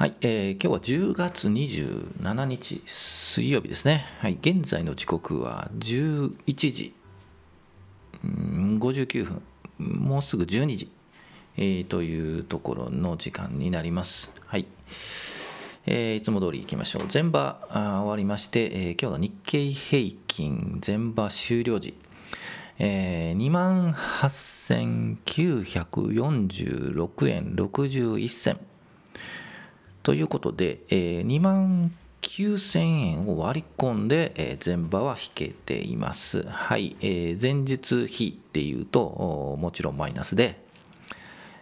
はい、えー、今日は10月27日水曜日ですね。はい、現在の時刻は11時59分、もうすぐ12時、えー、というところの時間になります。はい。えー、いつも通りいきましょう。前場あ終わりまして、えー、今日の日経平均前場終了時、えー、2万8946円61銭。ということで、えー、2万9000円を割り込んで、えー、前場は引けています。はい、えー、前日比でいうともちろんマイナスで、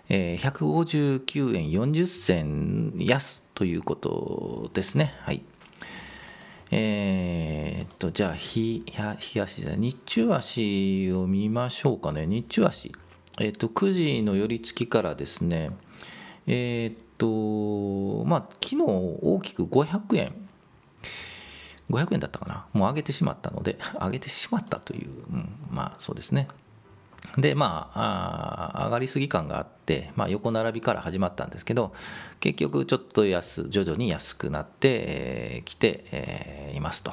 えー、159円40銭安ということですね。はい。えー、っと、じゃあ、日、日足じゃ日中足を見ましょうかね。日中足。えー、っと、9時の寄り付きからですね、えー、っと、まあ、昨日大きく500円、500円だったかな、もう上げてしまったので、上げてしまったという、うん、まあそうですね。で、まあ、上がりすぎ感があって、まあ、横並びから始まったんですけど、結局ちょっと安、徐々に安くなってき、て、えー、いますと。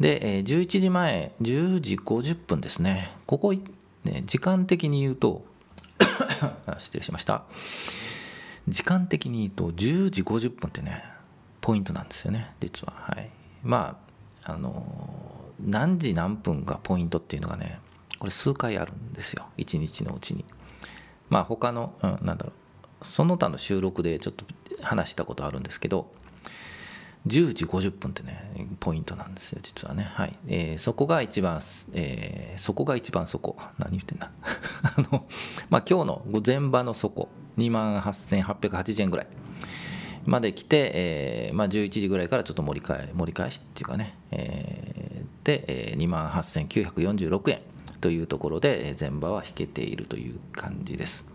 で、11時前、10時50分ですね、ここ、ね、時間的に言うと、失礼しました。時間的に言うと10時50分ってねポイントなんですよね実は。はい。まああの何時何分がポイントっていうのがねこれ数回あるんですよ。一日のうちに。まあ他の、うん、なんだろう。その他の収録でちょっと話したことあるんですけど10時50分ってねポイントなんですよ実はね。はい、えー、そこが一番、えー、そこが一番そこ。何言ってんだ。あのまあ今日の午前場の底2万8880円ぐらい。まで来て、えーまあ、11時ぐらいからちょっと盛り返盛り返しっていうかね、えー、で、えー、2万8946円というところで前場は引けているという感じです。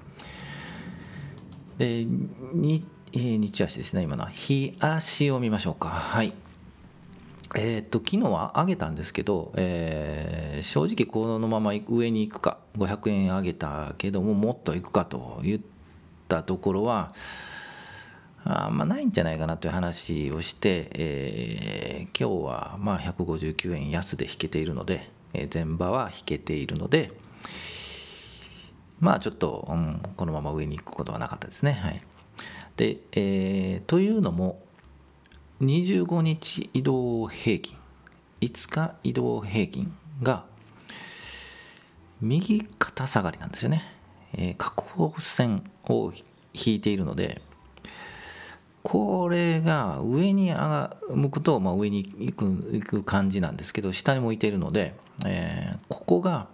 でに日足ですね今のは。日足を見ましょうか。はい。えー、っと昨日は上げたんですけど、えー、正直このまま上に行くか500円上げたけどももっと行くかと言ったところはあまあないんじゃないかなという話をして、えー、今日はまあ159円安で引けているので、えー、前場は引けているのでまあちょっと、うん、このまま上に行くことはなかったですね。はい、で、えー、というのも25日移動平均5日移動平均が右肩下がりなんですよね。え、下降線を引いているのでこれが上に向くと、まあ、上に行く行く感じなんですけど下に向いているので、えー、ここが、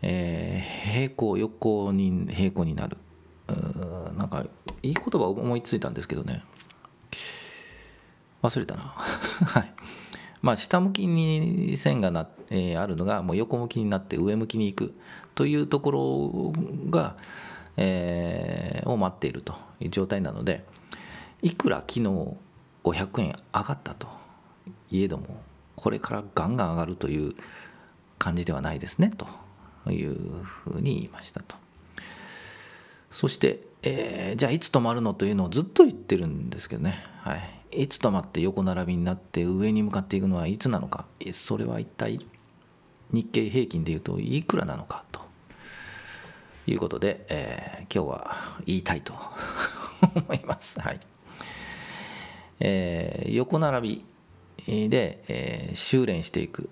えー、平行横に平行になる。うなんかいい言葉思いついたんですけどね。忘れたな。はい。まあ下向きに線がな、えー、あるのがもう横向きになって上向きに行くというところが、えー、を待っているという状態なのでいくら昨日500円上がったといえどもこれからガンガン上がるという感じではないですねというふうに言いましたと。そして、えー、じゃあいつ止まるのというのをずっと言ってるんですけどね、はい、いつ止まって横並びになって上に向かっていくのはいつなのか。それは一体日経平均でいうといくらなのかということで、えー、今日は言いたいと思います。はい。えー、横並びで、えー、修練していく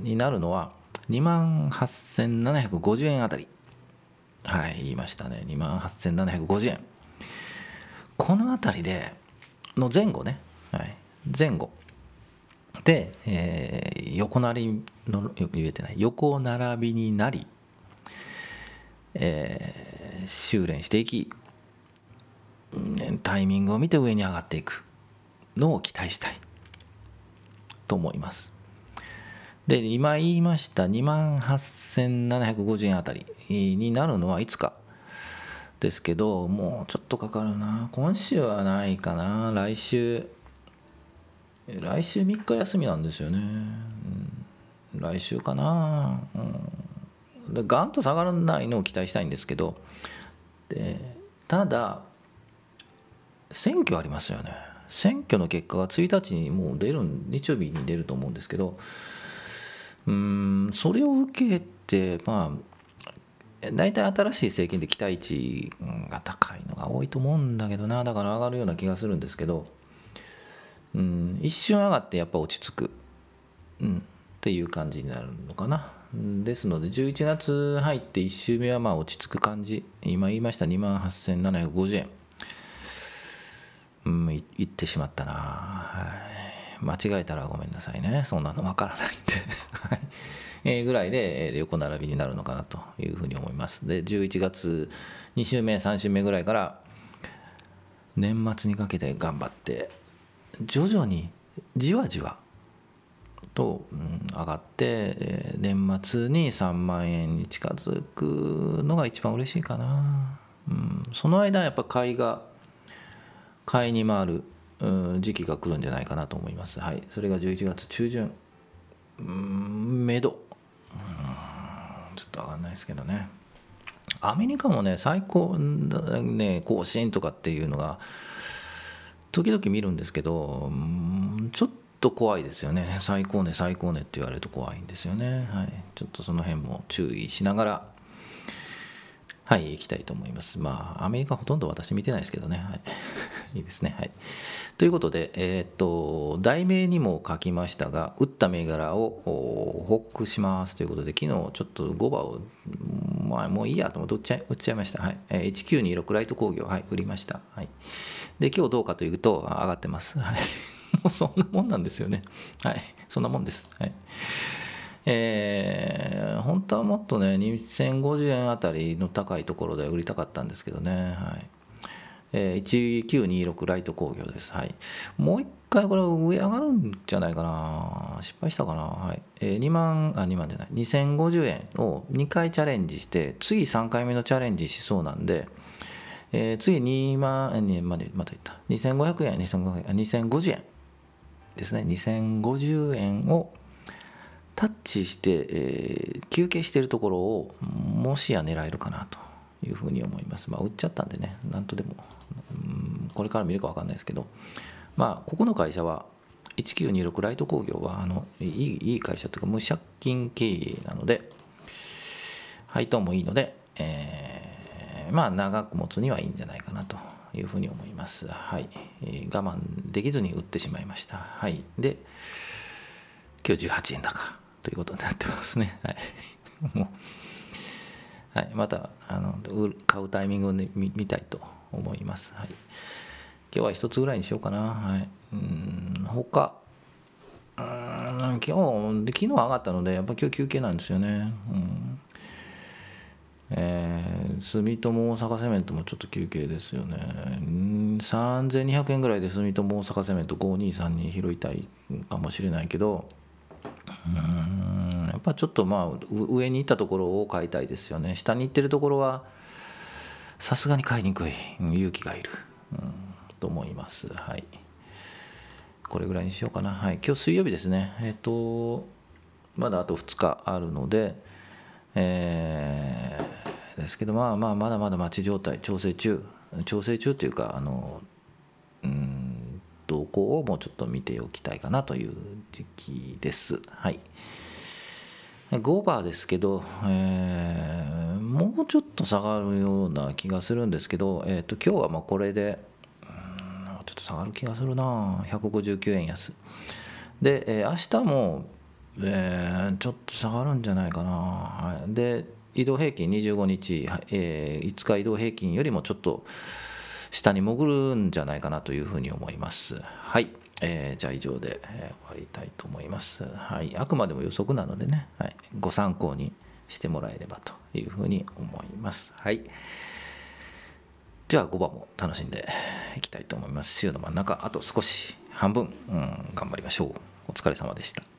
になるのは2万8750円あたり。はい言いましたね。2万8750円。このあたりでの前後ね、はい、前後。で、えー、横並びの言えてない。横並びになりえー、修練していきタイミングを見て上に上がっていくのを期待したいと思います。で今言いました2万8750円あたりになるのはいつかですけどもうちょっとかかるな。今週はないかな。来週来週3日休みなんですよね、うん、来週かな、うん。でガンと下がらないのを期待したいんですけど。でただ選挙ありますよね。選挙の結果が1日にもう出る日曜日に出ると思うんですけどうんそれを受けてまあ大体新しい政権で期待値が高いのが多いと思うんだけどなだから上がるような気がするんですけどうん一瞬上がってやっぱ落ち着く、うん、っていう感じになるのかな。ですので11月入って1週目はまあ落ち着く感じ。今言いました2万8750円。うんいいってしまったな。はい。間違えたらごめんなさいね。そんなのわからないんで。えー、ぐらいで横並びになるのかなというふうに思います。で11月2週目3週目ぐらいから年末にかけて頑張って徐々にじわじわと、うん、上がって、えー、年末に3万円に近づくのが一番嬉しいかな、うん、その間やっぱ買いが買いに回る、時期が来るんじゃないかなと思います。はい。それが11月中旬。うんめど、ちょっと上がんないですけどね。アメリカもね最高ね更新とかっていうのが時々見るんですけどちょっと怖いですよね。最高値最高値って言われると怖いんですよね。はい。ちょっとその辺も注意しながらはい行きたいと思います。まあアメリカほとんど私見てないですけどね。はい。いいですね。はい。ということでえっ、と題名にも書きましたが打った銘柄を報告します。ということで昨日ちょっと5番をまあもういいやと思って売っちゃい売っちゃいました。はい、え、1926ライト工業。はい売りました。はい。で今日どうかというと上がってます。はい。もうそんなもんなんですよね。はい。そんなもんです。はい。えー、本当はもっとね、2050円あたりの高いところで売りたかったんですけどね。はい。えー、1926ライト工業です。はい。もう一回これ上上がるんじゃないかな。失敗したかな。はい。えー、2万、あ、2万じゃない。2050円を2回チャレンジして、次3回目のチャレンジしそうなんで、えー、次2万円まで、また言った。2500円、2500円、2050円。ですね2050円をタッチして、えー、休憩してるところをもしや狙えるかなというふうに思います。まあ、売っちゃったんでね、なんとでも、うん、これから見るか分かんないですけど、まあ、ここの会社は、1926ライト工業はあのいいいい会社というか無借金経営なので配当もいいので、えー、まあ長く持つにはいいんじゃないかなというふうに思います。はい。えー、我慢できずに売ってしまいました。はい。で、今日18円高ということになってますね。はい。もう、はい。また、あの、買うタイミングを、ね、見たいと思います。はい。今日は一つぐらいにしようかな。はい。うん、他、うん、今日、で昨日上がったので、やっぱ今日休憩なんですよね。うんえー、住友大阪セメントもちょっと休憩ですよね。3200円ぐらいで住友大阪セメント523に拾いたいかもしれないけど、うんやっぱちょっとまあ上に行ったところを買いたいですよね。下に行ってるところはさすがに買いにくい勇気がいる、うん、と思います。はい。これぐらいにしようかな。はい。今日水曜日ですね。えっ、ー、と、まだあと2日あるので、えー、ですけど、まあまあ、まだまだ待ち状態、調整中、調整中というか、あの、動向をもうちょっと見ておきたいかなという時期です。はい。5バーですけど、えー、もうちょっと下がるような気がするんですけど、えーと、今日はまあこれで、ちょっと下がる気がするな、159円安。で、えー、明日もえー、ちょっと下がるんじゃないかな、はい、で移動平均25日、えー、5日移動平均よりもちょっと下に潜るんじゃないかなというふうに思います。はい、えー、じゃあ以上で、えー、終わりたいと思います。はい。あくまでも予測なのでね、はい、ご参考にしてもらえればというふうに思います。はい。じゃあ5番も楽しんでいきたいと思います。週の真ん中あと少し半分、うん、頑張りましょう。お疲れ様でした。